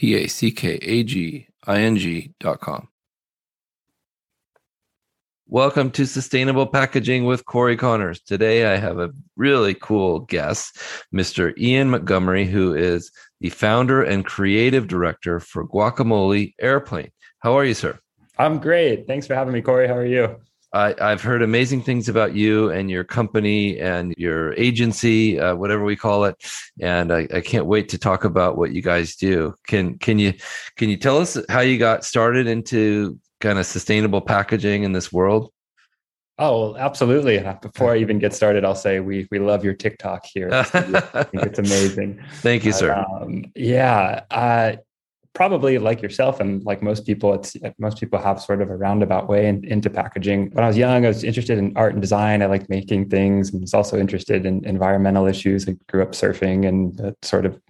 www.ororapackaging.com. Welcome to Sustainable Packaging with Cory Connors. Today I have a really cool guest, Mr. Ian Montgomery, who is the founder and creative director for Guacamole Airplane. How are you, sir? I'm great. Thanks for having me, Cory. How are you? I, have heard amazing things about you and your company and your agency, uh, whatever we call it, and I, I, can't wait to talk about what you guys do. Can can you can you tell us how you got started into kind of sustainable packaging in this world? Oh, well, absolutely. Before I even get started, I'll say we we love your TikTok here. I think it's amazing. Thank you, sir. Um, yeah, uh, probably like yourself and like most people, it's most people have sort of a roundabout way in, into packaging. When I was young, I was interested in art and design. I liked making things and was also interested in environmental issues. I grew up surfing and sort of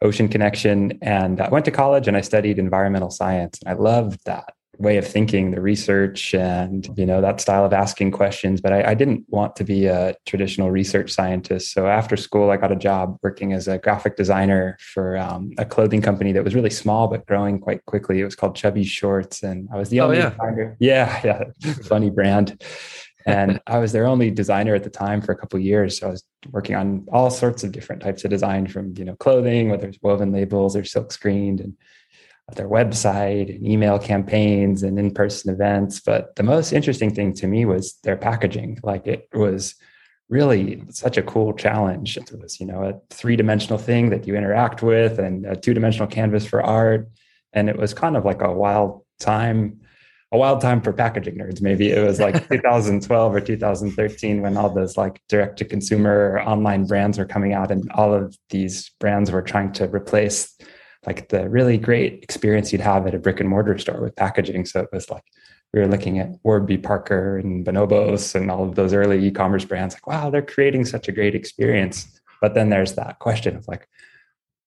ocean connection. And I went to college and I studied environmental science. And I loved that way of thinking, the research, and you know that style of asking questions. But I, I, didn't want to be a traditional research scientist. So after school, I got a job working as a graphic designer for um, a clothing company that was really small but growing quite quickly. It was called Chubby Shorts, and I was the oh, only oh, yeah. designer. Yeah, yeah, funny brand. and I was their only designer at the time for a couple years. So I was working on all sorts of different types of design, from you know clothing, whether it's woven labels or silk screened, and their website and email campaigns and in-person events. But the most interesting thing to me was their packaging. Like it was really such a cool challenge. It was you know a three-dimensional thing that you interact with and a two-dimensional canvas for art. And it was kind of like a wild time a wild time for packaging nerds maybe. It was like 2012 or 2013 when all those like direct to consumer online brands were coming out and all of these brands were trying to replace like the really great experience you'd have at a brick and mortar store with packaging. So it was like we were looking at Warby Parker and Bonobos and all of those early e-commerce brands. Like, wow, they're creating such a great experience. But then there's that question of like,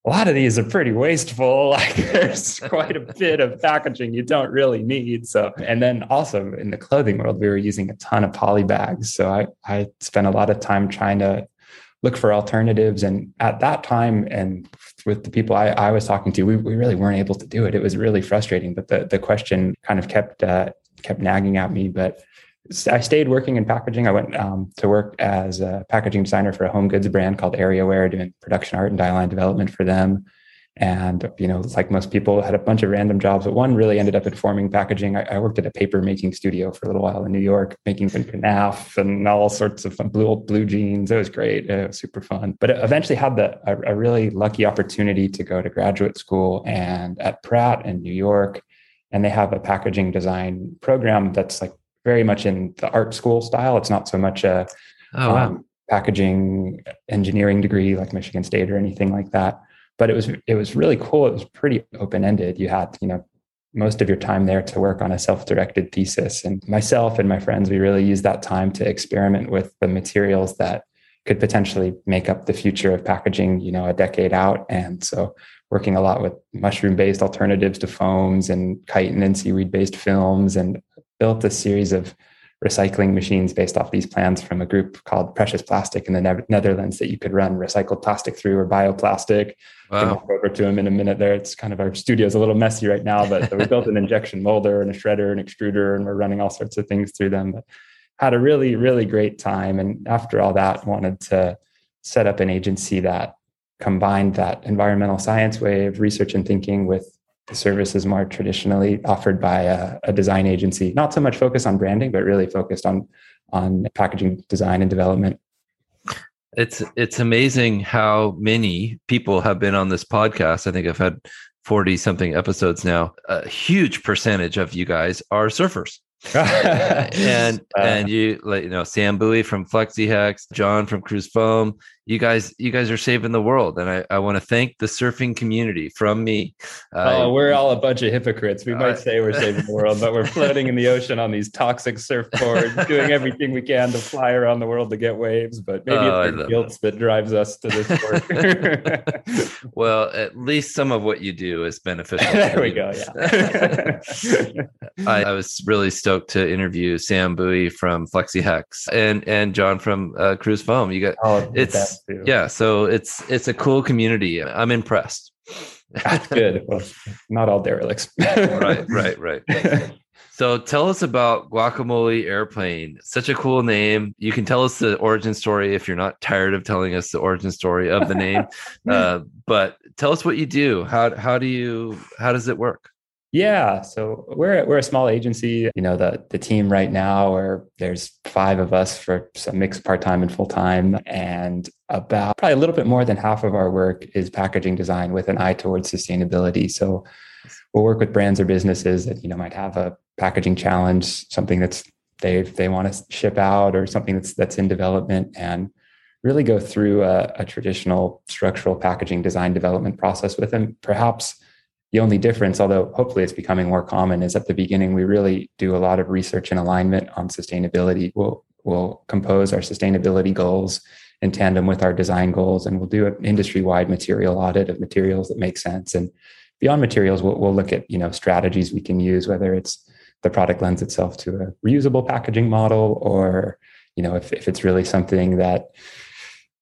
a lot of these are pretty wasteful. Like there's quite a bit of packaging you don't really need. So, and then also in the clothing world, we were using a ton of poly bags. So I, I spent a lot of time trying to look for alternatives. And at that time, and with the people I, I was talking to, we, we really weren't able to do it. It was really frustrating. But the the question kind of kept uh, kept nagging at me. But I stayed working in packaging. I went um, to work as a packaging designer for a home goods brand called Areaware, doing production art and die line development for them and you know like most people had a bunch of random jobs but one really ended up informing packaging. I, I, worked at a paper making studio for a little while in new york making knauf and all sorts of blue blue jeans. It was great. It was super fun. But eventually had the a, a really lucky opportunity to go to graduate school and at pratt in new york. And they have a packaging design program that's like very much in the art school style. It's not so much a oh, wow. um, packaging engineering degree like michigan state or anything like that but it was it was really cool. It was pretty open ended. You had you know most of your time there to work on a self-directed thesis and myself and my friends we really used that time to experiment with the materials that could potentially make up the future of packaging you know a decade out and so working a lot with mushroom based alternatives to foams and chitin and seaweed based films and built a series of recycling machines based off these plans from a group called Precious Plastic in the ne- Netherlands that you could run recycled plastic through or bioplastic. Wow. Walk over to them in a minute there. It's kind of our studio is a little messy right now, but we built an injection molder and a shredder and extruder, and we're running all sorts of things through them. But had a really, really great time. And after all that, wanted to set up an agency that combined that environmental science way of research and thinking with the services more traditionally offered by a, a, design agency, not so much focused on branding, but really focused on on packaging design and development. It's it's amazing how many people have been on this podcast. I think I've had 40 something episodes now. A huge percentage of you guys are surfers. and uh, and you like you know Sam Bowie from FlexiHex, John from Cruz Foam. You guys, you guys are saving the world, and I, I want to thank the surfing community from me. Uh, oh, we're all a bunch of hypocrites. We might say we're saving the world, but we're floating in the ocean on these toxic surfboards, doing everything we can to fly around the world to get waves. But maybe oh, it's the guilt that drives us to this work. well, at least some of what you do is beneficial. there we go. Yeah. I, I was really stoked to interview Sam Bowie from FlexiHex and and John from uh, Cruz Foam. You got oh, it's yeah, so it's it's a cool community. I'm impressed. That's good. Well, not all derelicts. right, right, right. So tell us about Guacamole Airplane. Such a cool name. You can tell us the origin story if you're not tired of telling us the origin story of the name. uh, but tell us what you do. How how do you how does it work? Yeah, so we're we're a small agency. You know, the the team right now, where there's five of us for some mixed part time and full time, and about probably a little bit more than half of our work is packaging design with an eye towards sustainability. So we'll work with brands or businesses that you know might have a packaging challenge, something that's they they want to ship out, or something that's that's in development, and really go through a, a traditional structural packaging design development process with them. Perhaps the only difference, although hopefully it's becoming more common, is at the beginning we really do a lot of research and alignment on sustainability. We'll we'll compose our sustainability goals in tandem with our design goals, and we'll do an industry-wide material audit of materials that make sense. And beyond materials, we'll, we'll look at you know strategies we can use, whether it's the product lends itself to a reusable packaging model, or you know if, if it's really something that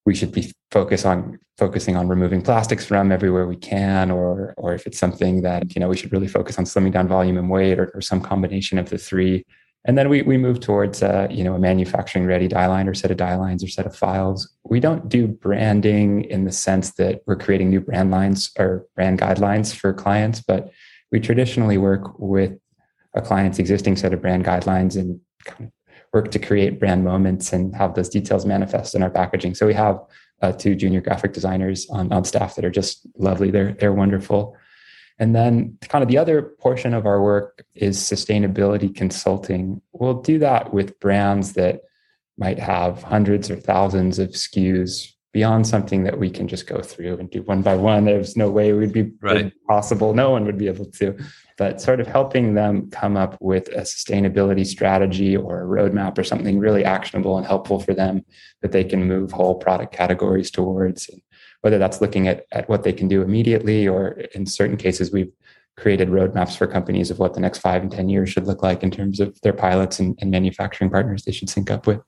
we should be focus on focusing on removing plastics from everywhere we can or or if it's something that you know we should really focus on slimming down volume and weight or, or some combination of the three. And then we, we move towards uh, you know a manufacturing ready die line or set of die lines or set of files. We don't do branding in the sense that we're creating new brand lines or brand guidelines for clients but we traditionally work with a client's existing set of brand guidelines and kind of work to create brand moments and have those details manifest in our packaging. So we have uh, two junior graphic designers on, on staff that are just lovely. They're they're wonderful. And then kind of the other portion of our work is sustainability consulting. We'll do that with brands that might have hundreds or thousands of SKUs beyond something that we can just go through and do one by one. There's no way it would be right. possible. No one would be able to. But sort of helping them come up with a sustainability strategy or a roadmap or something really actionable and helpful for them that they can move whole product categories towards. Whether that's looking at, at what they can do immediately, or in certain cases, we've created roadmaps for companies of what the next five and 10 years should look like in terms of their pilots and, and manufacturing partners they should sync up with.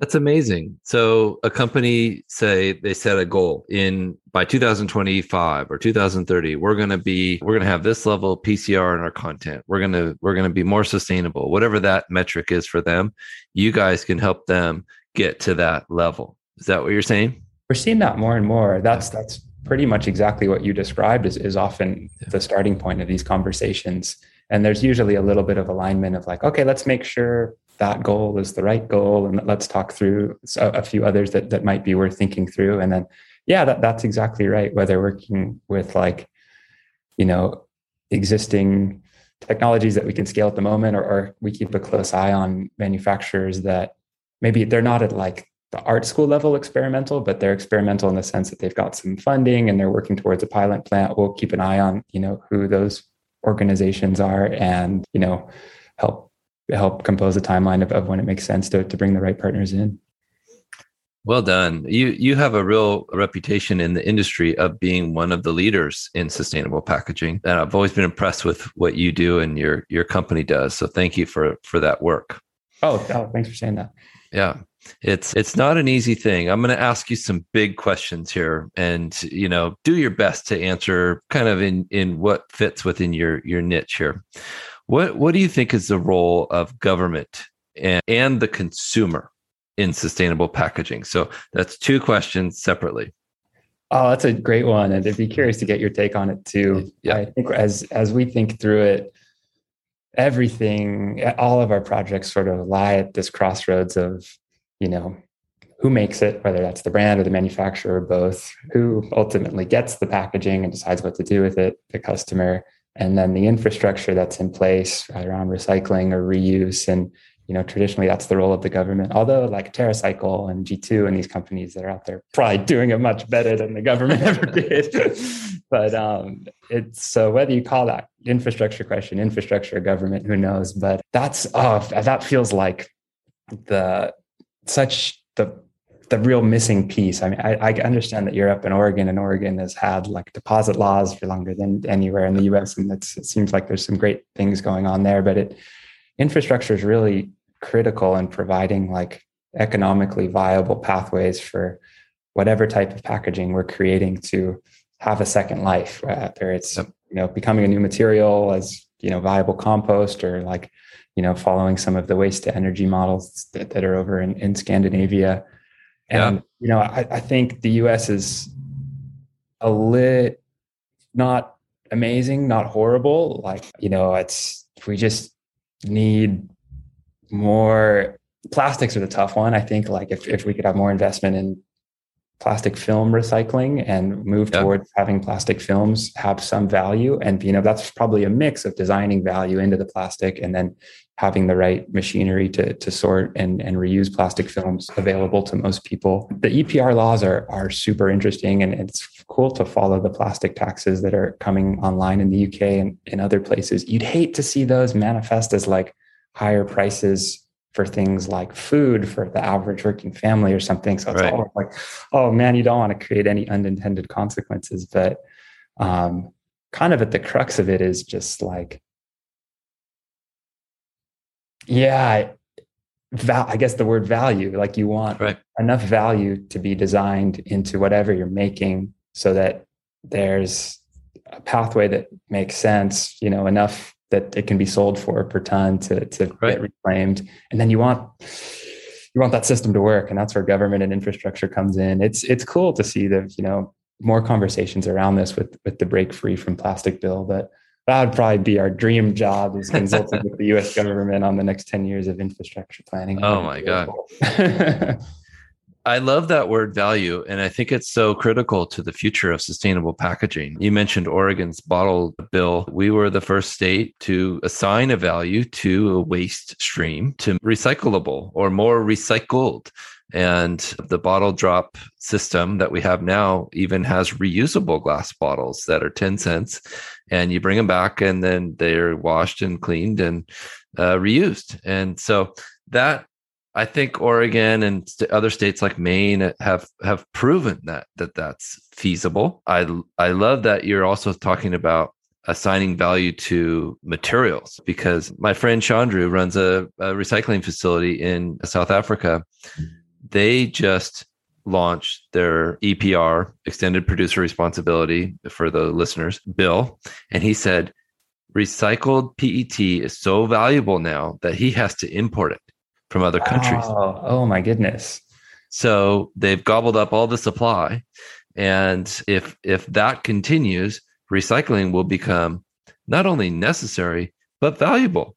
That's amazing. So a company say they set a goal in by 2025 or 2030, we're going to be we're going to have this level of PCR in our content. We're going to we're going to be more sustainable. Whatever that metric is for them, you guys can help them get to that level. Is that what you're saying? We're seeing that more and more. That's that's pretty much exactly what you described is, is often the starting point of these conversations. And there's usually a little bit of alignment of like, okay, let's make sure that goal is the right goal and let's talk through a, few others that, that might be worth thinking through. And then yeah that, that's exactly right whether working with like you know existing technologies that we can scale at the moment or, or we keep a close eye on manufacturers that maybe they're not at like the art school level experimental but they're experimental in the sense that they've got some funding and they're working towards a pilot plant. We'll keep an eye on you know who those organizations are and you know help help compose a timeline of, of when it makes sense to, to bring the right partners in. Well done. You you have a real reputation in the industry of being one of the leaders in sustainable packaging. And I've always been impressed with what you do and your your company does. So thank you for for that work. Oh, oh thanks for saying that. Yeah. It's it's not an easy thing. I'm going to ask you some big questions here and you know, do your best to answer kind of in in what fits within your your niche here. What What do you think is the role of government and, and the consumer in sustainable packaging? So that's two questions separately. Oh, that's a great one, and I'd be curious to get your take on it too. Yeah. I think as as we think through it, everything, all of our projects sort of lie at this crossroads of, you know, who makes it, whether that's the brand or the manufacturer or both, who ultimately gets the packaging and decides what to do with it, the customer, and then the infrastructure that's in place around recycling or reuse. And you know traditionally that's the role of the government. Although like terracycle and g2 and these companies that are out there probably doing it much better than the government ever did. But um it's so whether you call that infrastructure question infrastructure government who knows? But that's oh that feels like the such the the real missing piece. I mean, I, I, understand that you're up in Oregon, and Oregon has had like deposit laws for longer than anywhere in the U.S., and it seems like there's some great things going on there. But it infrastructure is really critical in providing like economically viable pathways for whatever type of packaging we're creating to have a second life, whether it's you know becoming a new material as you know viable compost or like you know following some of the waste to energy models that, that are over in, in Scandinavia and yeah. you know, I, I think the US is a lit not amazing, not horrible. Like, you know, it's we just need more plastics are the tough one. I think like if, if we could have more investment in plastic film recycling and move yep. towards having plastic films have some value and you know that's probably a mix of designing value into the plastic and then having the right machinery to, to sort and, and reuse plastic films available to most people. The EPR laws are, are super interesting and it's cool to follow the plastic taxes that are coming online in the UK and in other places. You'd hate to see those manifest as like higher prices for things like food for the average working family or something. So it's right. all like, oh man, you don't want to create any unintended consequences. But um, kind of at the crux of it is just like yeah val- i guess the word value like you want right. enough value to be designed into whatever you're making so that there's a pathway that makes sense you know enough that it can be sold for per ton to, to right. get reclaimed and then you want you want that system to work and that's where government and infrastructure comes in it's it's cool to see the you know more conversations around this with with the break free from plastic bill but that would probably be our dream job is consulting with the US government on the next 10 years of infrastructure planning. Oh my God. I love that word value. And I think it's so critical to the future of sustainable packaging. You mentioned Oregon's bottle bill. We were the first state to assign a value to a waste stream to recyclable or more recycled. And the bottle drop system that we have now even has reusable glass bottles that are 10 cents. And you bring them back and then they're washed and cleaned and uh, reused. And so that I think Oregon and other states like Maine have have proven that that that's feasible. I I love that you're also talking about assigning value to materials because my friend Chandru runs a, a recycling facility in South Africa they just launched their EPR, extended producer responsibility for the listeners bill. And he said, recycled PET is so valuable now that he has to import it from other countries. Oh, oh my goodness. So they've gobbled up all the supply. And if if that continues, recycling will become not only necessary, but valuable.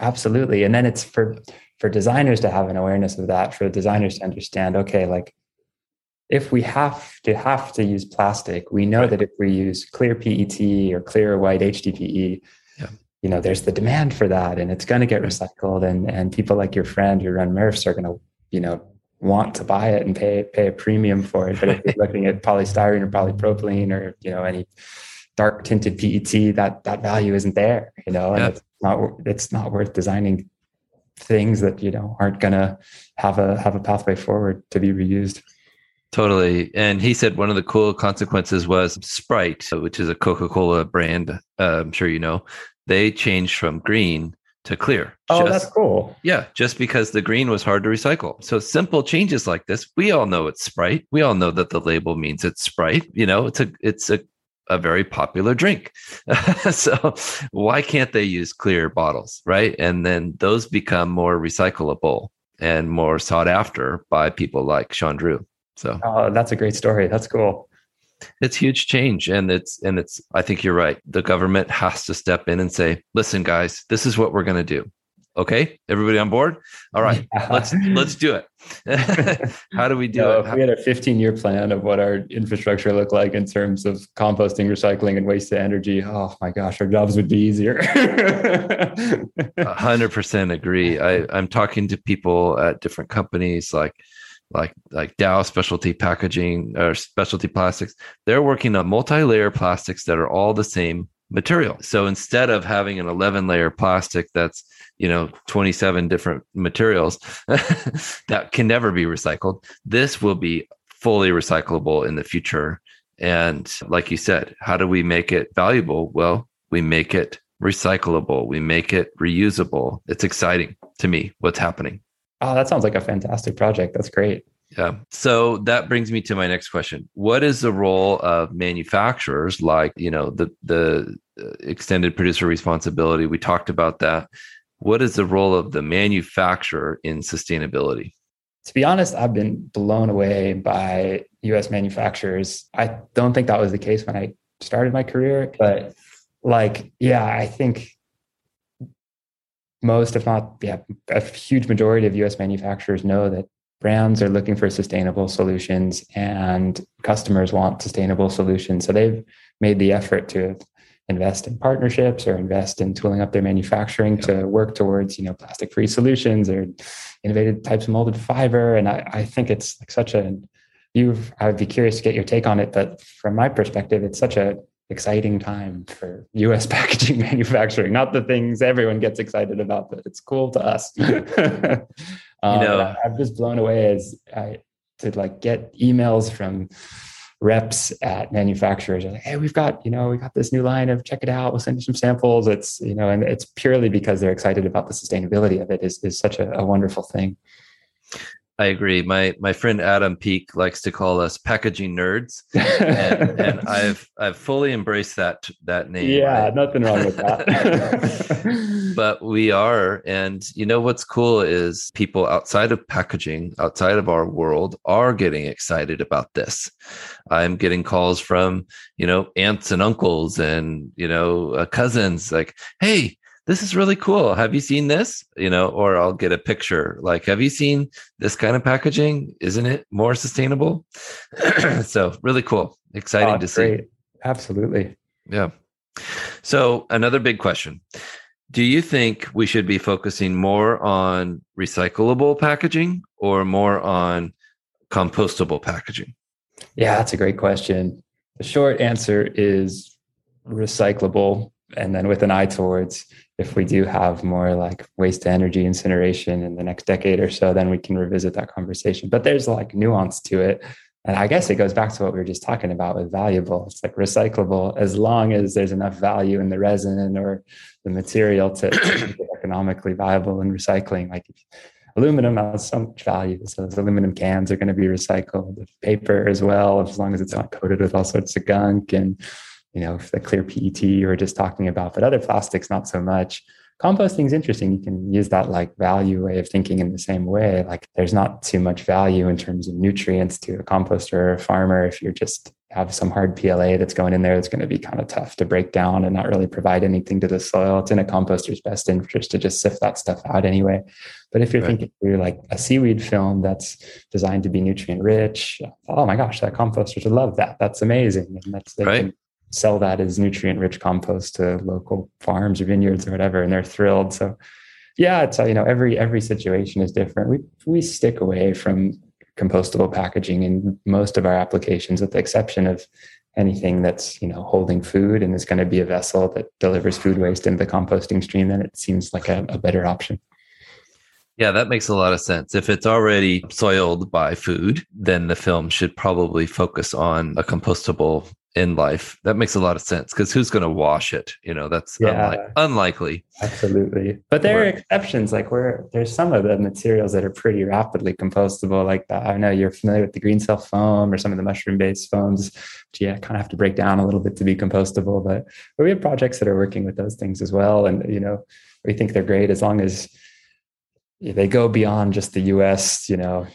Absolutely. And then it's for for designers to have an awareness of that, for designers to understand, okay, like if we have to have to use plastic, we know right. that if we use clear PET or clear white HDPE. You know, there's the demand for that and it's going to get recycled. And, and people like your friend who run MRFs are going to, you know, want to buy it and pay, pay a premium for it. But if you're looking at polystyrene or polypropylene or, you know, any dark tinted PET, that, that value isn't there, you know, and yeah. it's not, it's not worth designing things that you know aren't going to have a have a pathway forward to be reused totally and he said one of the cool consequences was sprite which is a coca-cola brand uh, i'm sure you know they changed from green to clear oh just, that's cool yeah just because the green was hard to recycle so simple changes like this we all know it's sprite we all know that the label means it's sprite you know it's a it's a a very popular drink. so why can't they use clear bottles, right? And then those become more recyclable and more sought after by people like Chandru. So oh, that's a great story. That's cool. It's huge change and it's and it's I think you're right. The government has to step in and say, "Listen guys, this is what we're going to do." Okay, everybody on board? All right, yeah. let's let's do it. How do we do it? If we had a 15 year plan of what our infrastructure looked like in terms of composting, recycling, and waste to energy, oh my gosh, our jobs would be easier. hundred percent agree. I, I'm talking to people at different companies like like like Dow Specialty Packaging or Specialty Plastics. They're working on multi-layer plastics that are all the same material. So instead of having an 11 layer plastic that's, you know, 27 different materials that can never be recycled, this will be fully recyclable in the future. And like you said, how do we make it valuable? Well, we make it recyclable, we make it reusable. It's exciting to me what's happening. Oh, that sounds like a fantastic project. That's great. Yeah. So that brings me to my next question. What is the role of manufacturers like, you know, the the uh, extended producer responsibility? We talked about that. What is the role of the manufacturer in sustainability? To be honest, I've been blown away by US manufacturers. I don't think that was the case when I started my career, but like yeah, I think most, if not yeah, a huge majority of US manufacturers know that brands are looking for sustainable solutions and customers want sustainable solutions. So they've made the effort to invest in partnerships or invest in tooling up their manufacturing to work towards, you know, plastic free solutions or innovative types of molded fiber. And I, I think it's like such a you I'd be curious to get your take on it. But from my perspective, it's such a exciting time for US packaging manufacturing. Not the things everyone gets excited about, but it's cool to us. Um, you know, I'm just blown away as I to like get emails from reps at manufacturers like, hey, we've got, you know, we got this new line of check it out. We'll send you some samples. It's, you know, and it's purely because they're excited about the sustainability of it is, is such a, a wonderful thing. I agree. My my friend Adam Peak likes to call us packaging nerds, and, and I've I've fully embraced that that name. Yeah, right? nothing wrong with that. but we are, and you know what's cool is people outside of packaging, outside of our world, are getting excited about this. I'm getting calls from you know aunts and uncles and you know uh, cousins, like, "Hey, this is really cool. Have you seen this? You know, or I'll get a picture like, have you seen this kind of packaging? Isn't it more sustainable? so, really cool. Exciting oh, to great. see. Absolutely. Yeah. So, another big question Do you think we should be focusing more on recyclable packaging or more on compostable packaging? Yeah, that's a great question. The short answer is recyclable and then with an eye towards if we do have more like waste to energy incineration in the next decade or so, then we can revisit that conversation. But there's like nuance to it. And I guess it goes back to what we were just talking about with valuable. It's like recyclable as long as there's enough value in the resin or the material to, to be economically viable in recycling. Like aluminum has so much value. So those aluminum cans are going to be recycled. Paper as well, as long as it's not coated with all sorts of gunk. And you know, the clear PET you were just talking about, but other plastics, not so much. Composting is interesting. You can use that like value way of thinking in the same way. Like there's not too much value in terms of nutrients to a composter or a farmer if you're just have some hard PLA that's going in there that's going to be kind of tough to break down and not really provide anything to the soil. It's in a composter's best interest to just sift that stuff out anyway. But if you're right. thinking you're like a seaweed film that's designed to be nutrient rich, oh my gosh, that composter would love that. That's amazing. And that's they right. can sell that as nutrient rich compost to local farms or vineyards or whatever and they're thrilled. So yeah it's you know every every situation is different. We we stick away from compostable packaging in most of our applications with the exception of anything that's you know holding food and is going to be a vessel that delivers food waste into the composting stream then it seems like a, a better option. Yeah, that makes a lot of sense. If it's already soiled by food, then the film should probably focus on a compostable in life. That makes a lot of sense because who's going to wash it? You know, that's yeah, unli- unlikely. Absolutely. But there are exceptions, like where there's some of the materials that are pretty rapidly compostable. Like the, I know you're familiar with the green cell foam or some of the mushroom based foams, which yeah, kind of have to break down a little bit to be compostable. But, but we have projects that are working with those things as well. And, you know, we think they're great as long as they go beyond just the US, you know,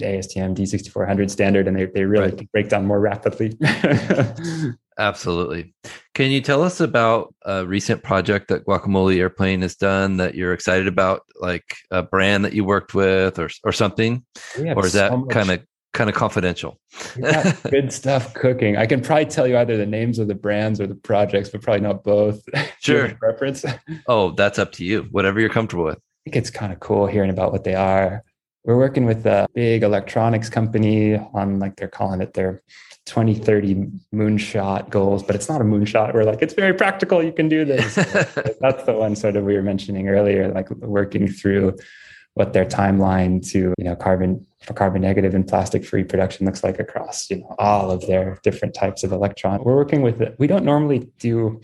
ASTM D6400 standard and they, they really right. break down more rapidly. Absolutely. Can you tell us about a recent project that Guacamole Airplane has done that you're excited about, like a brand that you worked with, or or something, or is that kind of kind of confidential? good stuff cooking. I can probably tell you either the names of the brands or the projects, but probably not both. Sure. preference. Oh, that's up to you. Whatever you're comfortable with. I think it's kind of cool hearing about what they are. We're working with a big electronics company on like they're calling it their 2030 moonshot goals, but it's not a moonshot. We're like, it's very practical. You can do this. That's the one sort of we were mentioning earlier, like working through what their timeline to, you know, carbon for carbon negative and plastic free production looks like across, you know, all of their different types of electron. We're working with it. We don't normally do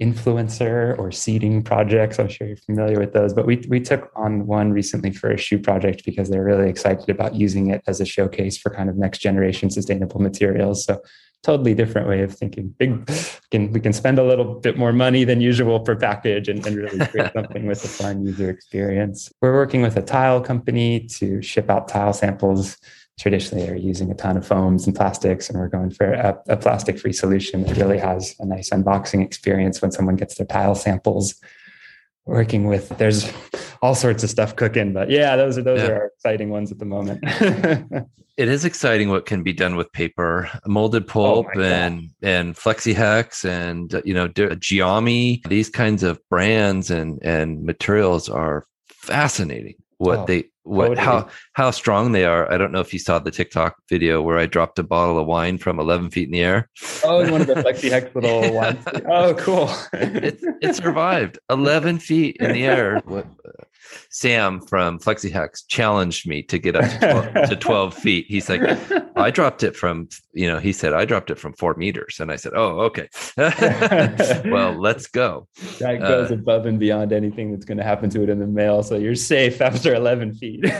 influencer or seeding projects. I'm sure you're familiar with those, but we, we took on one recently for a shoe project because they're really excited about using it as a showcase for kind of next generation sustainable materials. So totally different way of thinking. Big, can, we can spend a little bit more money than usual per package and, and really create something with a fun user experience. We're working with a tile company to ship out tile samples traditionally they're using a ton of foams and plastics and we're going for a, a plastic free solution that really has a nice unboxing experience when someone gets their tile samples working with there's all sorts of stuff cooking but yeah those are those yeah. are exciting ones at the moment it is exciting what can be done with paper molded oh pulp oh and and flexihex and you know geami these kinds of brands and and materials are fascinating what oh. they what totally. how how strong they are. I don't know if you saw the TikTok video where I dropped a bottle of wine from 11 feet in the air. Oh, one of the FlexiHex little ones. Oh, cool. it, it survived 11 feet in the air. What, Sam from FlexiHex challenged me to get up to 12, to 12 feet. He's like, I dropped it from, you know, he said, I dropped it from four meters. And I said, Oh, okay. well, let's go. That goes uh, above and beyond anything that's going to happen to it in the mail. So you're safe after 11 feet.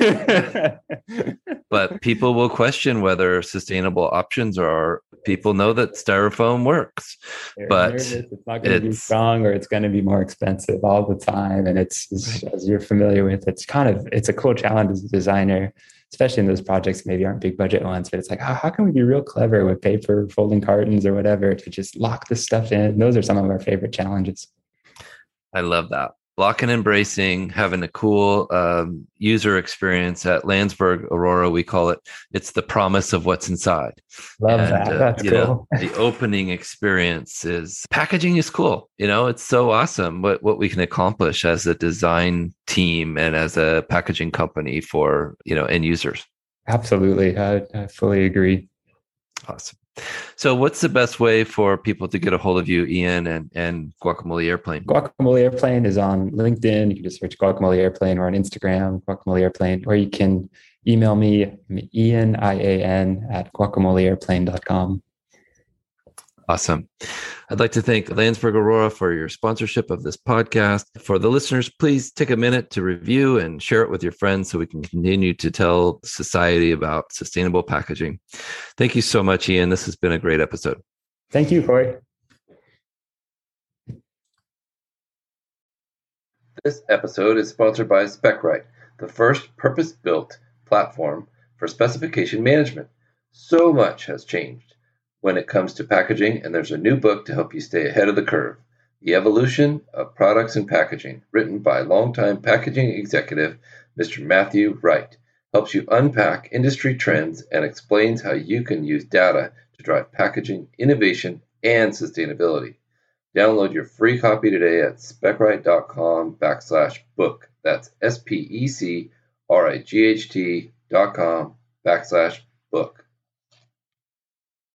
but people will question whether sustainable options are people know that styrofoam works They're but nervous. it's not going to be strong or it's going to be more expensive all the time and it's, it's right. as you're familiar with it's kind of it's a cool challenge as a designer especially in those projects maybe aren't big budget ones but it's like how, how can we be real clever with paper folding cartons or whatever to just lock this stuff in those are some of our favorite challenges i love that block and embracing, having a cool um, user experience at Landsberg Orora. We call it. It's the promise of what's inside. Love and, that. Uh, That's cool. Know, the opening experience is packaging is cool. You know, it's so awesome what what we can accomplish as a design team and as a packaging company for you know end users. Absolutely, I, I fully agree. Awesome. So, what's the best way for people to get a hold of you, Ian, and, and Guacamole Airplane? Guacamole Airplane is on LinkedIn. You can just search Guacamole Airplane or on Instagram, Guacamole Airplane, or you can email me, Ian, I A N, at guacamoleairplane.com. Awesome. I'd like to thank Landsberg Orora for your sponsorship of this podcast. For the listeners, please take a minute to review and share it with your friends so we can continue to tell society about sustainable packaging. Thank you so much, Ian. This has been a great episode. Thank you, Cory. This episode is sponsored by Specright, the first purpose built platform for specification management. So much has changed when it comes to packaging, and there's a new book to help you stay ahead of the curve The Evolution of Products and Packaging, written by longtime packaging executive Mr. Matthew Wright. Helps you unpack industry trends and explains how you can use data to drive packaging innovation and sustainability. Download your free copy today at specright.com backslash book. That's S P E C R I G H T dot com backslash book.